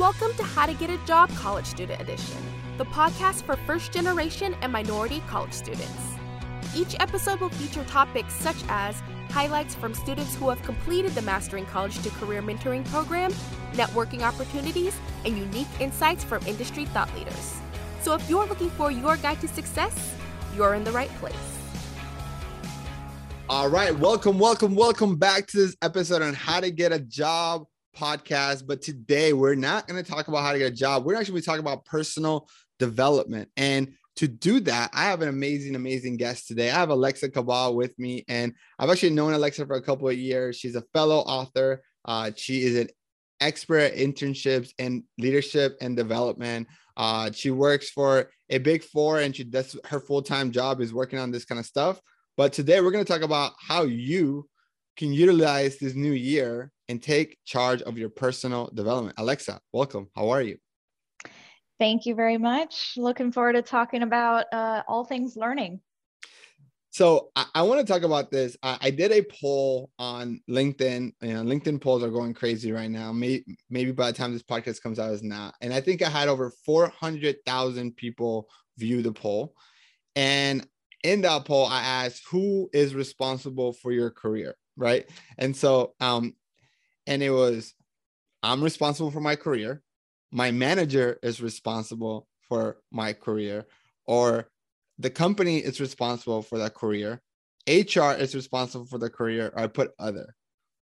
Welcome to How to Get a Job College Student Edition, the podcast for first generation and minority college students. Each episode will feature topics such as highlights from students who have completed the Mastering College to Career Mentoring Program, networking opportunities, and unique insights from industry thought leaders. So if you're looking for your guide to success, you're in the right place. All right, welcome, welcome, welcome back to this episode on how to get a job podcast. But today we're not going to talk about how to get a job. We're actually talking about personal development. And to do that, I have an amazing, amazing guest today. I have Alexa Cabal with me, and I've actually known Alexa for a couple of years. She's a fellow author. Uh, she is an expert internships and leadership and development. Uh, she works for a big four, and she does her full time job is working on this kind of stuff. But today we're going to talk about how you can utilize this new year and take charge of your personal development. Alexa, welcome. How are you? Thank you very much. Looking forward to talking about uh, all things learning. So I, I want to talk about this. I, I, did a poll on LinkedIn. You know, LinkedIn polls are going crazy right now. Maybe, maybe by the time this podcast comes out, is not. And I think I had over four hundred thousand people view the poll. And in that poll, I asked who is responsible for your career, right? And so, um, and it was, I'm responsible for my career. My manager is responsible for my career or the company is responsible for that career. Hr is responsible for the career i put other.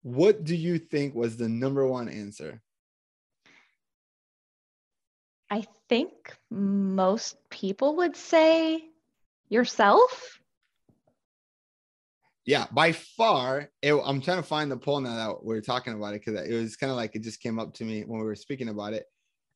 What do you think was the number one answer? I think most people would say yourself yeah by far it, i'm trying to find the poll now that we are talking about it because it was kind of like it just came up to me when we were speaking about it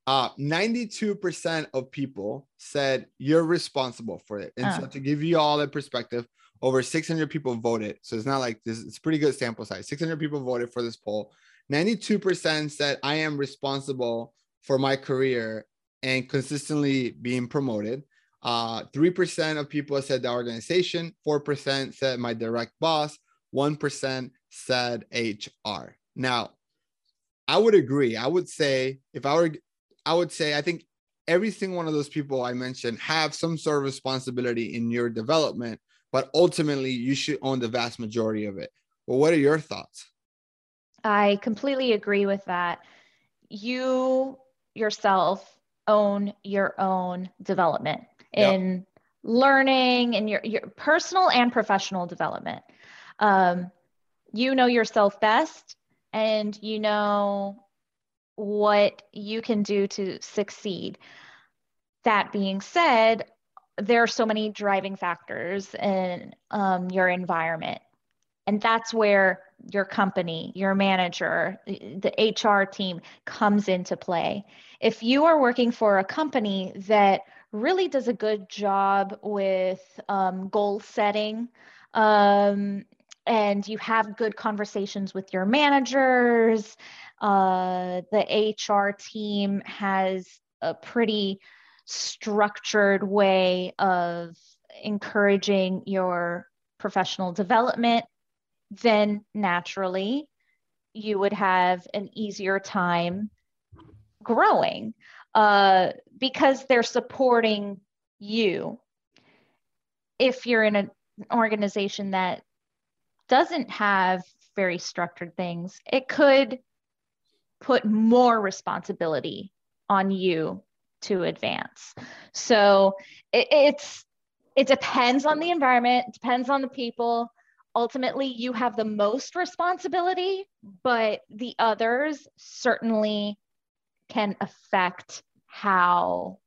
uh, 92% of people said you're responsible for it. And so to give you all that perspective, over 600 people voted. So it's not like this, it's pretty good sample size. 600 people voted for this poll. 92% said I am responsible for my career and consistently being promoted. Uh, 3% of people said the organization, 4% said my direct boss, 1% said HR. Now, I would agree. I would say if I were I would say I think every single one of those people I mentioned have some sort of responsibility in your development, but ultimately you should own the vast majority of it. Well, what are your thoughts? I completely agree with that. You yourself own your own development yep. in learning and your, your personal and professional development. Um, you know yourself best and you know what you can do to succeed. That being said, there are so many driving factors in um, your environment. And that's where your company, your manager, the HR team comes into play. If you are working for a company that really does a good job with um, goal setting, um, and you have good conversations with your managers, uh, the HR team has a pretty structured way of encouraging your professional development, then naturally you would have an easier time growing uh, because they're supporting you. If you're in an organization that doesn't have very structured things, it could put more responsibility on you to advance. So it, it's it depends on the environment, depends on the people. Ultimately, you have the most responsibility, but the others certainly can affect how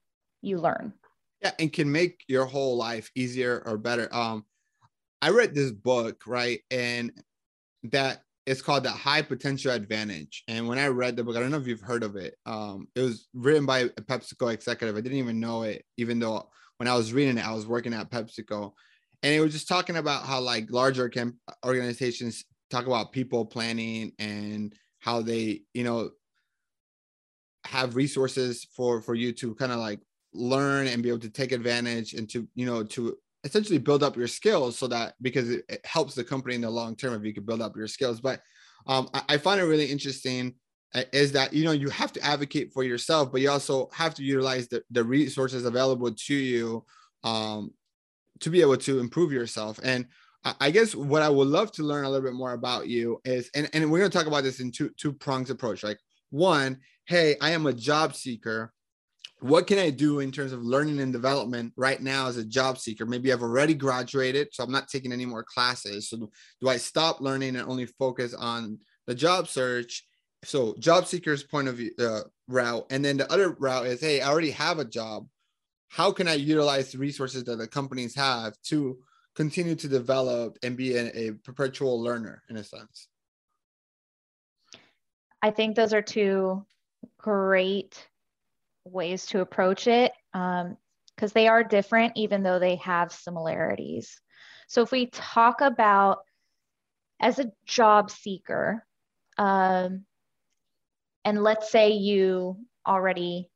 you learn. Yeah, and can make your whole life easier or better. Um, I read this book, right? And that it's called the high potential advantage and when i read the book i don't know if you've heard of it um, it was written by a pepsico executive i didn't even know it even though when i was reading it i was working at pepsico and it was just talking about how like larger organizations talk about people planning and how they you know have resources for for you to kind of like learn and be able to take advantage and to you know to essentially build up your skills so that because it, it, helps the company in the long term if you can build up your skills. But um, I, I, find it really interesting is that you know you have to advocate for yourself but you also have to utilize the, the resources available to you um, to be able to improve yourself. And I, I guess what i would love to learn a little bit more about you is and, and we're going to talk about this in two two prongs approach. Like one hey i am a job seeker what can I do in terms of learning and development right now as a job seeker? Maybe I've already graduated, so I'm not taking any more classes. So do I stop learning and only focus on the job search? So job seekers point of view uh, route, and then the other route is, hey, I already have a job. How can I utilize the resources that the companies have to continue to develop and be a, a perpetual learner in a sense? I think those are two great ways to approach it because um, they are different, even though they have similarities. So, if we talk about as a job seeker, um, and let's say you already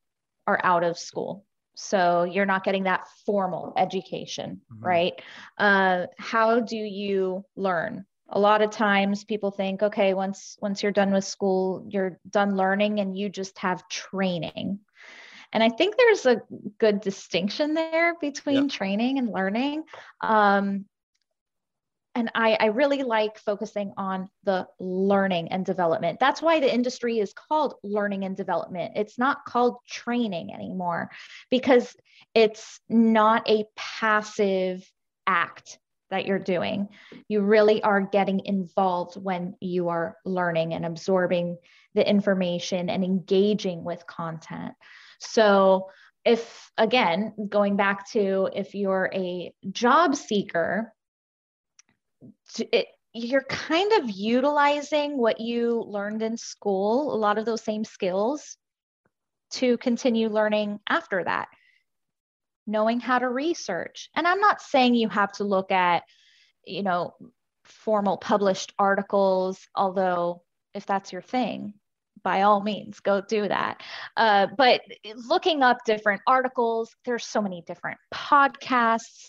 are out of school, so you're not getting that formal education, mm-hmm. right? Uh, how do you learn? A lot of times people think okay once once you're done with school you're done learning and you just have training and I think there's a good distinction there between yeah. training and learning. Um, and I, I really like focusing on the learning and development. That's why the industry is called learning and development. It's not called training anymore because it's not a passive act that you're doing. You really are getting involved when you are learning and absorbing the information and engaging with content. So, if again, going back to if you're a job seeker, it, you're kind of utilizing what you learned in school, a lot of those same skills to continue learning after that. Knowing how to research. And I'm not saying you have to look at, you know, formal published articles, although if that's your thing, by all means go do that uh, but looking up different articles there's so many different podcasts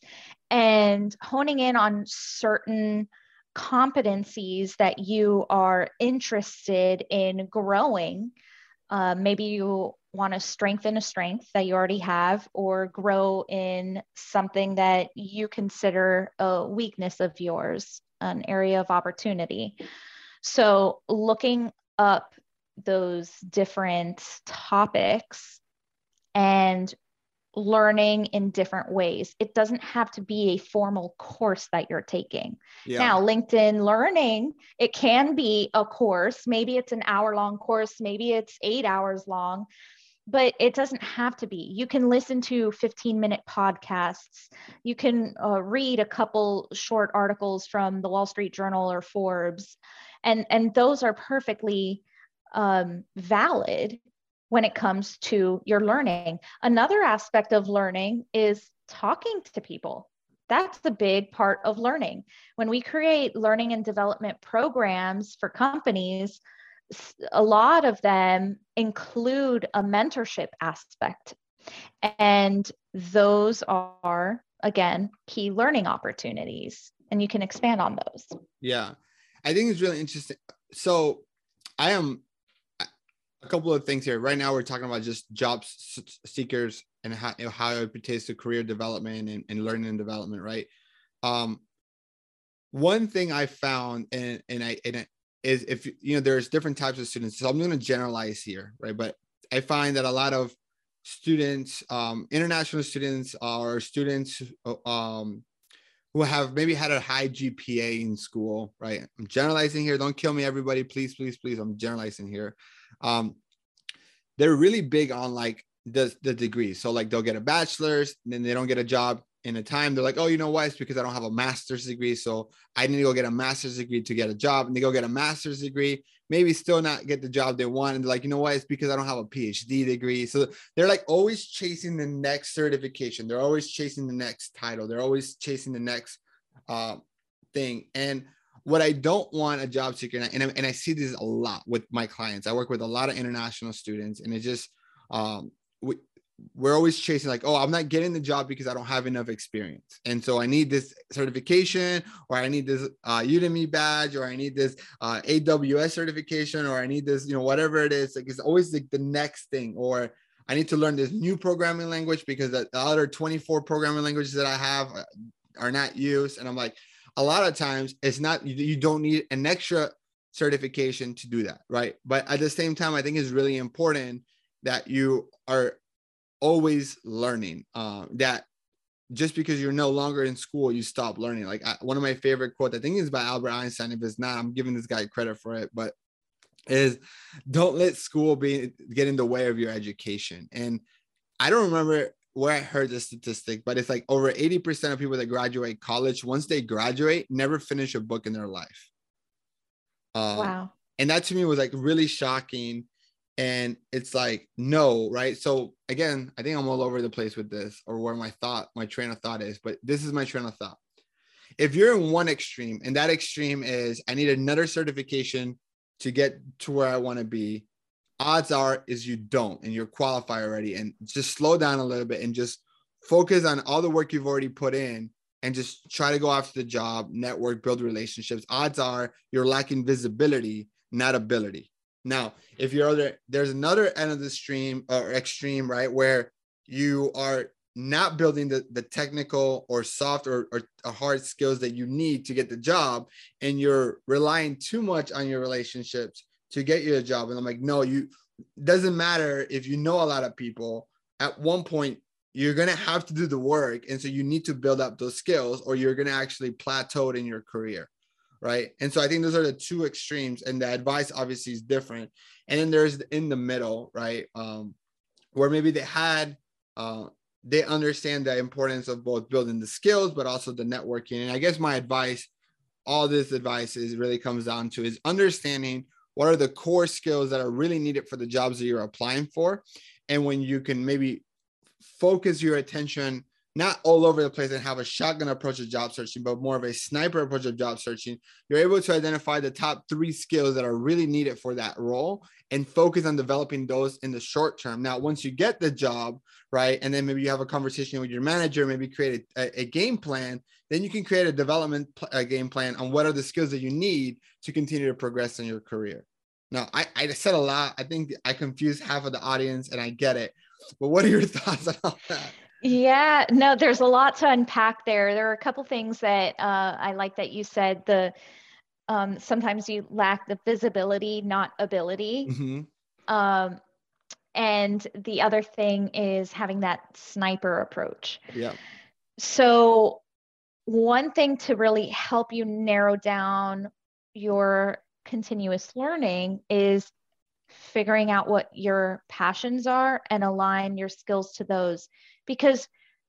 and honing in on certain competencies that you are interested in growing uh, maybe you want to strengthen a strength that you already have or grow in something that you consider a weakness of yours an area of opportunity. So looking up those different topics and learning in different ways. It doesn't have to be a formal course that you're taking. Yeah. Now, LinkedIn Learning, it can be a course. Maybe it's an hour long course, maybe it's eight hours long, but it doesn't have to be. You can listen to 15 minute podcasts. You can uh, read a couple short articles from the Wall Street Journal or Forbes. And, and those are perfectly um, valid when it comes to your learning. Another aspect of learning is talking to people. That's the big part of learning. When we create learning and development programs for companies, a lot of them include a mentorship aspect. And those are, again, key learning opportunities. And you can expand on those. Yeah. I think it's really interesting. So I am a couple of things here. Right now, we're talking about just job seekers and how, how it pertains to career development and, and learning and development, right? Um, one thing I found, and and I and is if you know there's different types of students. So I'm going to generalize here, right? But I find that a lot of students, um, international students, or students um, who have maybe had a high GPA in school, right? I'm generalizing here. Don't kill me, everybody. Please, please, please. I'm generalizing here um, they're really big on like the the degree. So like they'll get a bachelor's, and then they don't get a job in a time. They're like, oh, you know what? It's because I don't have a master's degree, so I need to go get a master's degree to get a job. And they go get a master's degree, maybe still not get the job they want. And they're like, you know what? It's because I don't have a PhD degree. So they're like always chasing the next certification. They're always chasing the next title. They're always chasing the next uh, thing. And what I don't want a job seeker, and I, and I, see this a lot with my clients. I work with a lot of international students, and it just um, we, we're always chasing like, oh, I'm not getting the job because I don't have enough experience, and so I need this certification, or I need this uh, Udemy badge, or I need this uh, AWS certification, or I need this, you know, whatever it is. Like it's always like the next thing, or I need to learn this new programming language because the other 24 programming languages that I have uh, are not used, and I'm like, a lot of times it's not you don't need an extra certification to do that, right? But at the same time, I think it's really important that you are always learning. Uh, that just because you're no longer in school, you stop learning. Like I, one of my favorite quotes, I think is by Albert Einstein. If it's not, I'm giving this guy credit for it, but is don't let school be get in the way of your education. And I don't remember where I heard the statistic, but it's like over 80% of people that graduate college, once they graduate, never finish a book in their life. Um, wow. And that to me was like really shocking. And it's like, no, right? So again, I think I'm all over the place with this or where my thought, my train of thought is, but this is my train of thought. If you're in one extreme, and that extreme is I need another certification to get to where I want to be, odds are is you don't and you're qualified already. And just slow down a little bit and just focus on all the work you've already put in and just try to go after the job, network, build relationships, odds are you're lacking visibility, not ability. Now, if you're other, there's another end of the stream or extreme, right, where you are not building the, the technical or soft or, or, or hard skills that you need to get the job, and you're relying too much on your relationships to get you a job. And I'm like, no, you doesn't matter if you know a lot of people. At one point, you're to have to do the work. And so you need to build up those skills or you're to actually plateau in your career right? And so i think those are the two extremes. And the advice obviously is different. And then there's in the middle right? Um, where maybe they had uh, they understand the importance of both building the skills but also the networking. And i guess my advice all this advice is really comes down to is understanding what are the core skills that are really needed for the jobs that you're applying for? And when you can maybe focus your attention not all over the place and have a shotgun approach of job searching, but more of a sniper approach of job searching, you're able to identify the top three skills that are really needed for that role and focus on developing those in the short term. Now, once you get the job, right, and then maybe you have a conversation with your manager, maybe create a, a game plan, then you can create a development pl- a game plan on what are the skills that you need to continue to progress in your career. Now, I, I said a lot. I think I confused half of the audience and I get it. But what are your thoughts about that? Yeah, no, there's a lot to unpack there. There are a couple things that uh, I like that you said. The um, sometimes you lack the visibility, not ability. Mm-hmm. Um, and the other thing is having that sniper approach. Yeah. So, one thing to really help you narrow down your continuous learning is figuring out what your passions are and align your skills to those because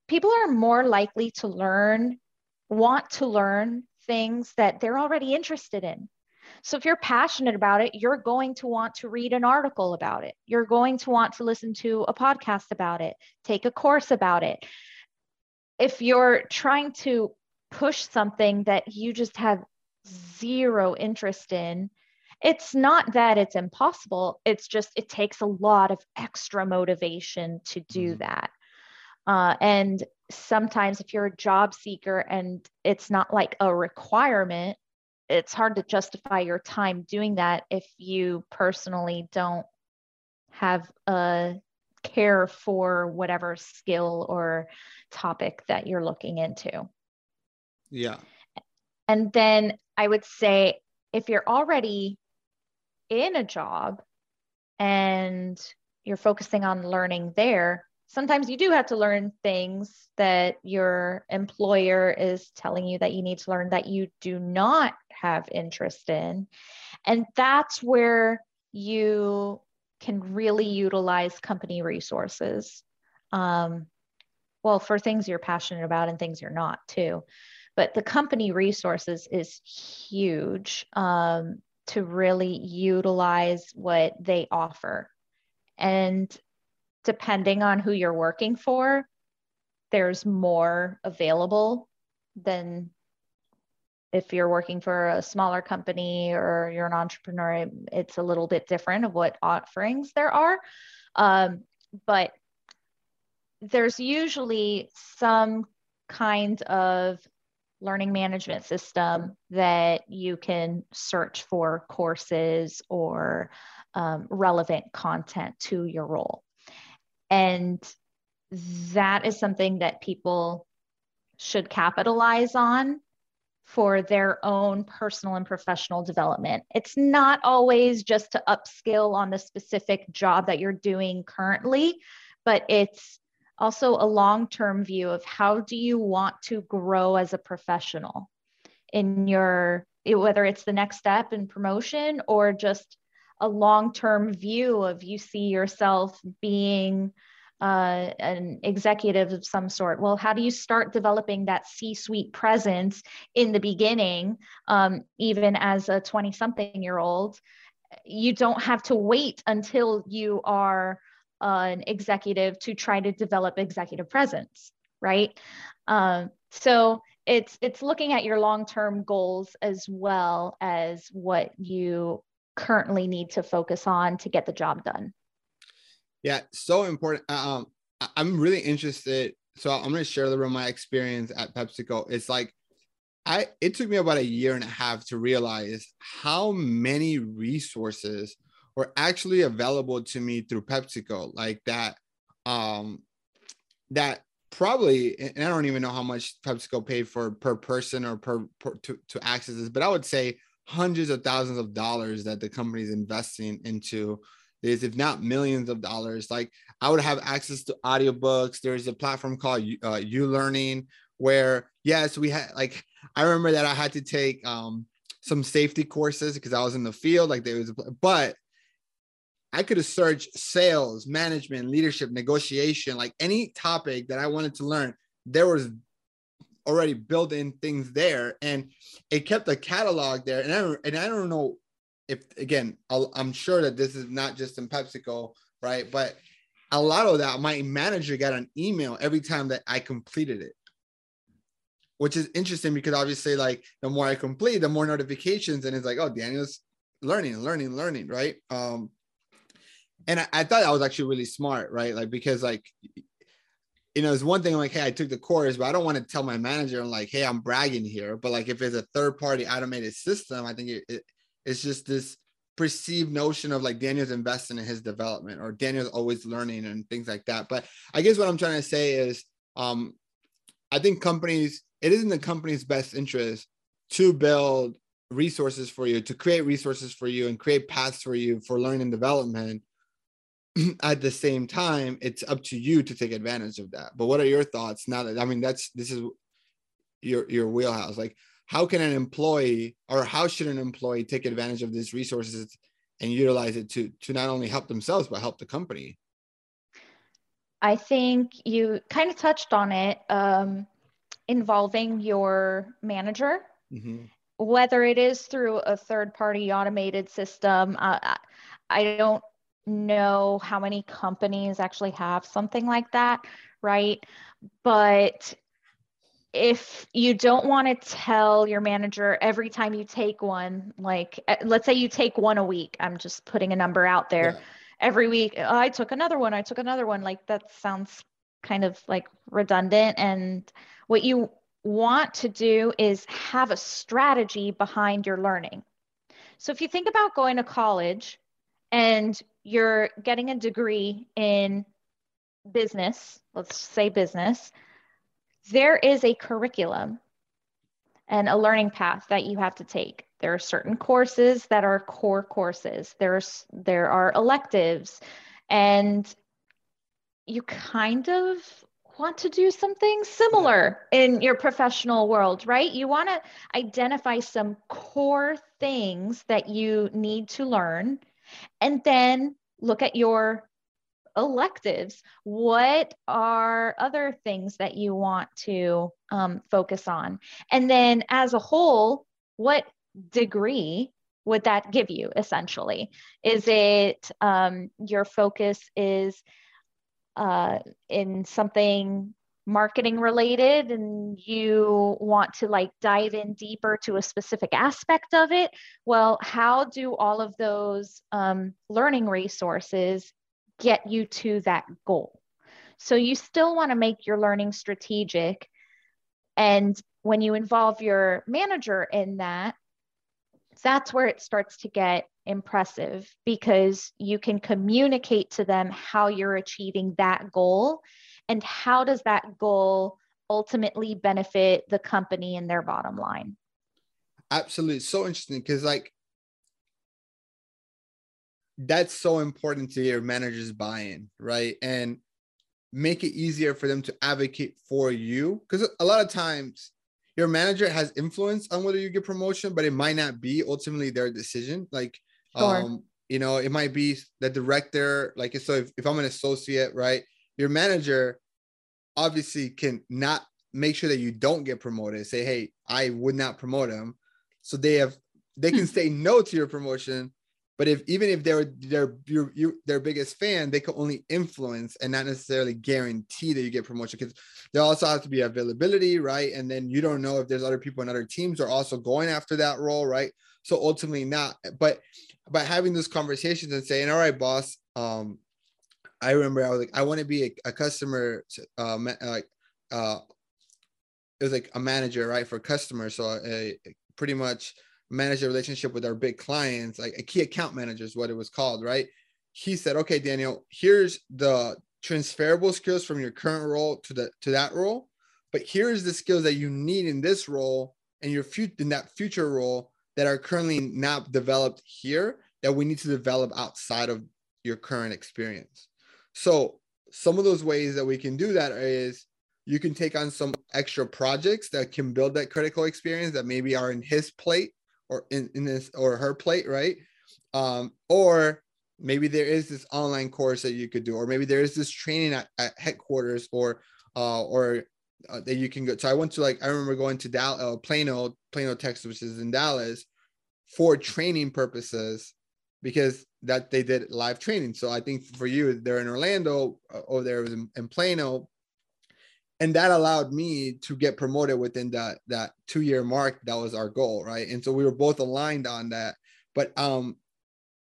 people are more likely to learn, want to learn things that they're already interested in. So if you're passionate about it, you're going to want to read an article about it. You're going to want to listen to a podcast about it, take a course about it. If you're trying to push something that you just have zero interest in, it's not that it's impossible it's just it takes a lot of extra motivation to do mm-hmm. that uh, and sometimes if you're a job seeker and it's not like a requirement it's hard to justify your time doing that if you personally don't have a care for whatever skill or topic that you're looking into. Yeah. And then i would say if you're already in a job and you're focusing on learning there, sometimes you do have to learn things that your employer is telling you that you need to learn that you do not have interest in. And that's where you can really utilize company resources. Um, well, for things you're passionate about and things you're not, too. But the company resources is huge. Um, to really utilize what they offer. And depending on who you're working for, there's more available than if you're working for a smaller company or you're an entrepreneur, it's a little bit different of what offerings there are. Um, but there's usually some kind of learning management system that you can search for courses or um, relevant content to your role. And that is something that people should capitalize on for their own personal and professional development. It's not always just to upskill on the specific job that you're doing currently, but it's also a long-term view of how do you want to grow as a professional in your whether it's the next step in promotion or just a long-term view of you see yourself being uh, an executive of some sort. Well, how do you start developing that C suite presence in the beginning, um, even as a 20 something year old? You don't have to wait until you are an executive to try to develop executive presence, right? Um, so it's it's looking at your long-term goals as well as what you currently need to focus on to get the job done. Yeah, so important. Uh, um, I'm really interested. So I'm going to share a little bit of my experience at PepsiCo. It's like I it took me about a year and a half to realize how many resources were actually available to me through PepsiCo, like that. Um, that probably, and I don't even know how much PepsiCo paid for per person or per, per to, to access this, but I would say hundreds of thousands of dollars that the company is investing into this, if not millions of dollars. Like I would have access to audiobooks. There's a platform called uh, Learning where yes, we had like I remember that I had to take um, some safety courses because I was in the field. Like there was, but I could have searched sales, management, leadership, negotiation, like any topic that I wanted to learn. There was already built in things there, and it kept a catalog there. And I and I don't know if again, i am sure that this is not just in PepsiCo, right? But a lot of that, my manager got an email every time that I completed it, which is interesting because obviously, like the more I complete, the more notifications, and it's like, oh, Daniel's learning, learning, learning, right? Um, and I, I thought that was actually really smart, right? Like because like you know, it's one thing like, hey, I took the course, but I don't want to tell my manager, I'm like, hey, I'm bragging here. But like, if it's a third party automated system, I think it, it, it's just this perceived notion of like Daniel's investing in his development or Daniel's always learning and things like that. But I guess what I'm trying to say is, um, I think companies, it is in the company's best interest to build resources for you, to create resources for you and create paths for you for learning and development at the same time it's up to you to take advantage of that. But what are your thoughts now that i mean that's this is your your wheelhouse. Like how can an employee or how should an employee take advantage of these resources and utilize it to to not only help themselves but help the company? I think you kind of touched on it um, involving your manager. Mm-hmm. whether it is through a third party automated system uh, i don't know how many companies actually have something like that, right? But if you don't want to tell your manager every time you take one, like eh, let's say you take one a week, I'm just putting a number out there. Yeah. Every week, oh, I took another one, I took another one. Like that sounds kind of like redundant. And what you want to do is have a strategy behind your learning. So if you think about going to college and you're getting a degree in business, let's say business, there is a curriculum and a learning path that you have to take. There are certain courses that are core courses. There's there are electives and you kind of want to do something similar in your professional world, right? You want to identify some core things that you need to learn and then look at your electives. What are other things that you want to um, focus on? And then as a whole, what degree would that give you essentially? Is it um, your focus is uh, in something marketing related and you want to like dive in deeper to a specific aspect of it well how do all of those um, learning resources get you to that goal So you still want to make your learning strategic. And when you involve your manager in that, that's where it starts to get impressive because you can communicate to them how you're achieving that goal and how does that goal ultimately benefit the company and their bottom line? Absolutely so interesting because like that's so important to your manager's buy-in right? And make it easier for them to advocate for you because a lot of times your manager has influence on whether you get promotion but it might not be ultimately their decision. Like sure. um you know it might be the director like so if, if i'm an associate right your manager obviously can not make sure that you don't get promoted say hey i would not promote him so they have they can say no to your promotion but if even if they're they're you you their biggest fan, they can only influence and not necessarily guarantee that you get promotion because there also has to be availability, right? And then you don't know if there's other people in other teams are also going after that role, right? So ultimately not. But by having those conversations and saying, all right, boss, um, I remember I was like, I want to be a, a customer, uh, like, uh, it was like a manager, right, for customers. So uh, pretty much manage a relationship with our big clients, like a key account manager is what it was called, right? He said, okay, Daniel, here's the transferable skills from your current role to the to that role, but here's the skills that you need in this role and your future in that future role that are currently not developed here that we need to develop outside of your current experience. So some of those ways that we can do that is you can take on some extra projects that can build that critical experience that maybe are in his plate or in, in this or her plate, right? Um, or maybe there is this online course that you could do, or maybe there is this training at, at headquarters or uh, or uh, that you can go. So I went to like I remember going to Dallas, uh, Plano, Plano, Texas, which is in Dallas, for training purposes because that they did live training. So I think for you, they're in Orlando, uh, over there was in, in Plano, and that allowed me to get promoted within that that two year mark. That was our goal right? And so we were both aligned on that. But um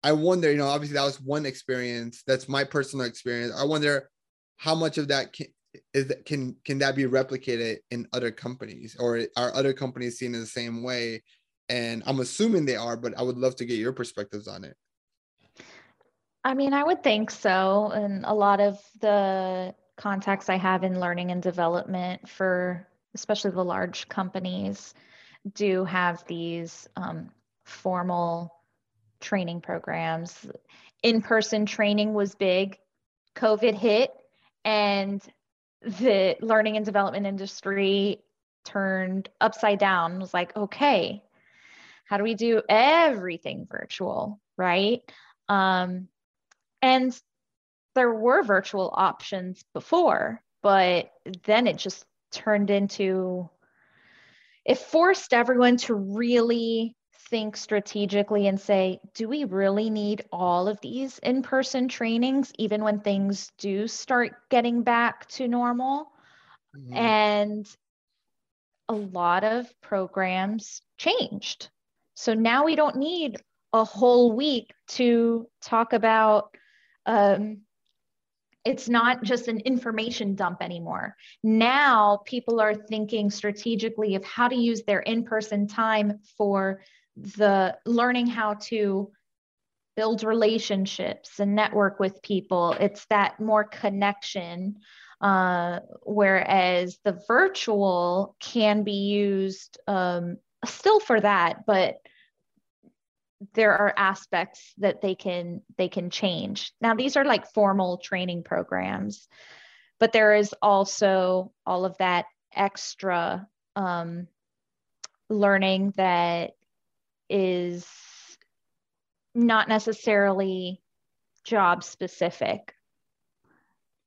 i wonder you know obviously that was one experience. That's my personal experience. I wonder how much of that can is that can can that be replicated in other companies or are other companies seen in the same way and i'm assuming they are but i would love to get your perspectives on it I mean, I would think so. And a lot of the contacts I have in learning and development for especially the large companies do have these um, formal training programs. In person training was big. COVID hit, and the learning and development industry turned upside down. Was like, okay, how do we do everything virtual, right? Um, and there were virtual options before, but then it just turned into it forced everyone to really think strategically and say, do we really need all of these in person trainings, even when things do start getting back to normal? Mm-hmm. And a lot of programs changed. So now we don't need a whole week to talk about um, it's not just an information dump anymore. Now people are thinking strategically of how to use their in person time for the learning how to build relationships and network with people. It's that more connection. Uh, whereas the virtual can be used um, still for that, but there are aspects that they can they can change now these are like formal training programs but there is also all of that extra um, learning that is not necessarily job specific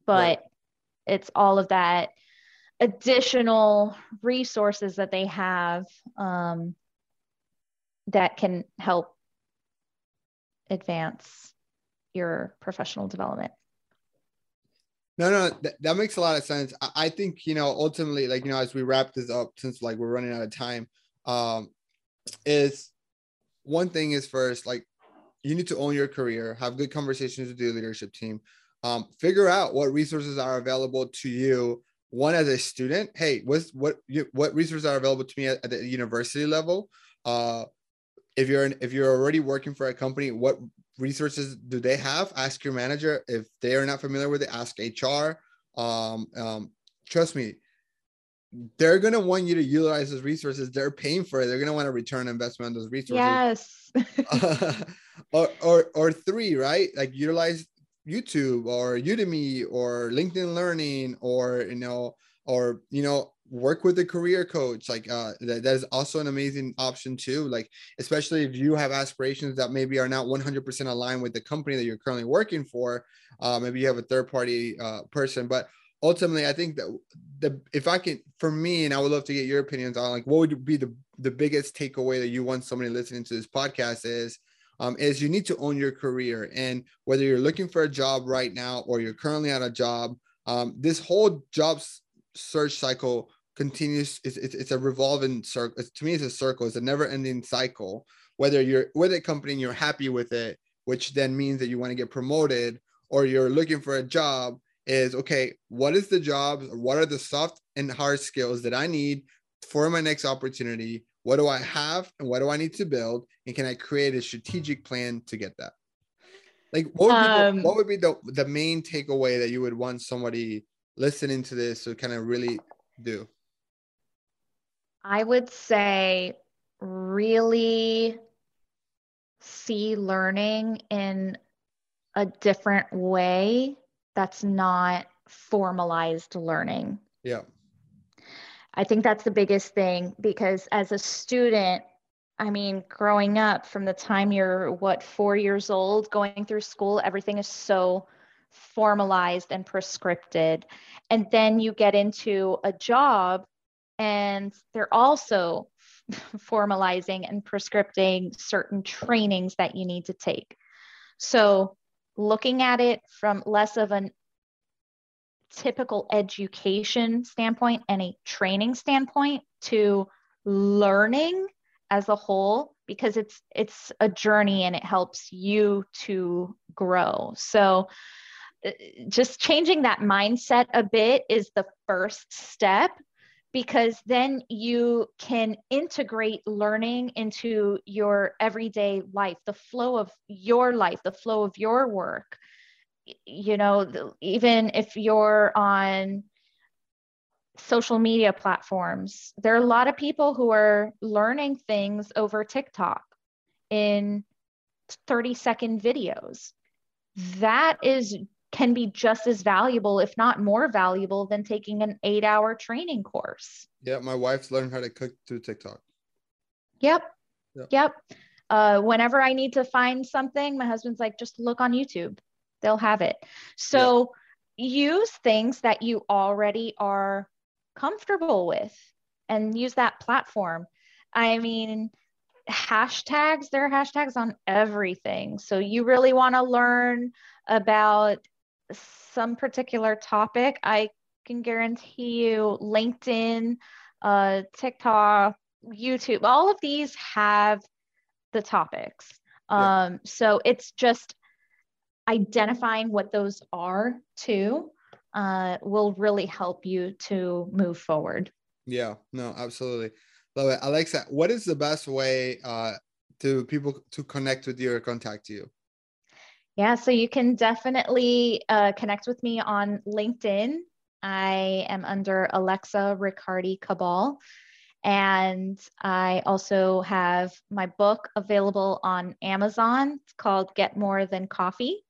but right. it's all of that additional resources that they have um, that can help advance your professional development. No, no, that, that makes a lot of sense. I, I, think, you know, ultimately, like, you know, as we wrap this up, since like we're running out of time, um, is one thing is first, like, you need to own your career, have good conversations with your leadership team. um, figure out what resources are available to you one as a student hey what's what you, what resources are available to me at, at the university level? Uh, if you're if you're already working for a company what resources do they have? Ask your manager. If they are not familiar with it ask hr um, um, trust me they're going to want you to utilize those resources. They're paying for it. They're going to want to return investment on those resources. Yes. Or, or or three right? Like utilize youtube or udemy or linkedin learning or you know or you know work with a career coach like uh that, that is also an amazing option too like especially if you have aspirations that maybe are not 100% aligned with the company that you're currently working for uh maybe you have a third party uh person. But ultimately i think that the if i can for me and i would love to get your opinions on like what would be the the biggest takeaway that you want somebody listening to this podcast is um, is you need to own your career. And whether you're looking for a job right now or you're currently on a job um, this whole job search cycle continues it's, it's, it's a revolving circle it's, to me it's a circle. It's a never ending cycle. Whether you're with a company and you're happy with it which then means that you want to get promoted or you're looking for a job is okay what is the job what are the soft and hard skills that i need for my next opportunity what do i have and what do i need to build and can i create a strategic plan to get that like what would, um, be, the, what would be the, the main takeaway that you would want somebody listening to this to kind of really do I would say really see learning in a different way that's not formalized learning. Yeah. I think that's the biggest thing because as a student, I mean, growing up from the time you're what, four years old, going through school, everything is so formalized and prescripted. And then you get into a job and they're also formalizing and prescripting certain trainings that you need to take. So, looking at it from less of a typical education standpoint and a training standpoint to learning as a whole because it's it's a journey and it helps you to grow. So uh, just changing that mindset a bit is the first step because then you can integrate learning into your everyday life, the flow of your life, the flow of your work. You know, even if you're on social media platforms, there are a lot of people who are learning things over TikTok in 30 second videos. That is can be just as valuable, if not more valuable, than taking an eight hour training course. Yeah, my wife's learned how to cook through TikTok. Yep. Yep. yep. Uh, whenever I need to find something, my husband's like, just look on YouTube, they'll have it. So yep. use things that you already are comfortable with and use that platform. I mean, hashtags, there are hashtags on everything. So you really want to learn about some particular topic, I can guarantee you LinkedIn, uh, TikTok, YouTube, all of these have the topics. Yeah. Um, so it's just identifying what those are too uh, will really help you to move forward. Yeah, no, absolutely. Love it. Alexa, what is the best way uh, to people to connect with you or contact you? Yeah, so you can definitely uh, connect with me on LinkedIn. I am under Alexa Riccardi Cabal. And I also have my book available on Amazon. It's called Get More Than Coffee,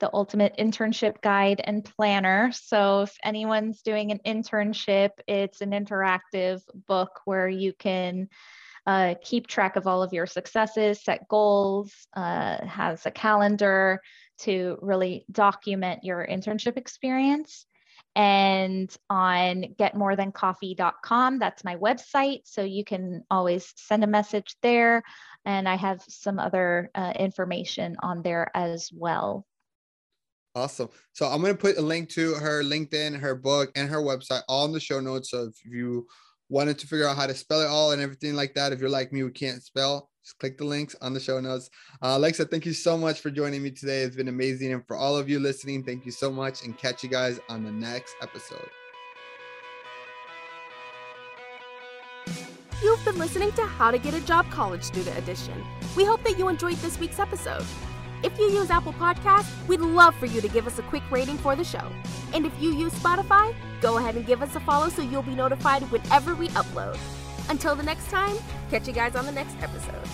the ultimate internship guide and planner. So if anyone's doing an internship, it's an interactive book where you can uh, keep track of all of your successes, set goals, uh, has a calendar to really document your internship experience. And on getmorethancoffee.com, that's my website. So you can always send a message there. And I have some other uh, information on there as well. Awesome. So I'm going to put a link to her LinkedIn, her book, and her website all in the show notes. So if you wanted to figure out how to spell it all and everything like that, if you're like me who can't spell, just click the links on the show notes. Uh, Alexa, thank you so much for joining me today. It's been amazing. And for all of you listening, thank you so much and catch you guys on the next episode. You've been listening to How to Get a Job College Student Edition. We hope that you enjoyed this week's episode. If you use Apple Podcasts, we'd love for you to give us a quick rating for the show. And if you use Spotify, go ahead and give us a follow so you'll be notified whenever we upload. Until the next time, catch you guys on the next episode.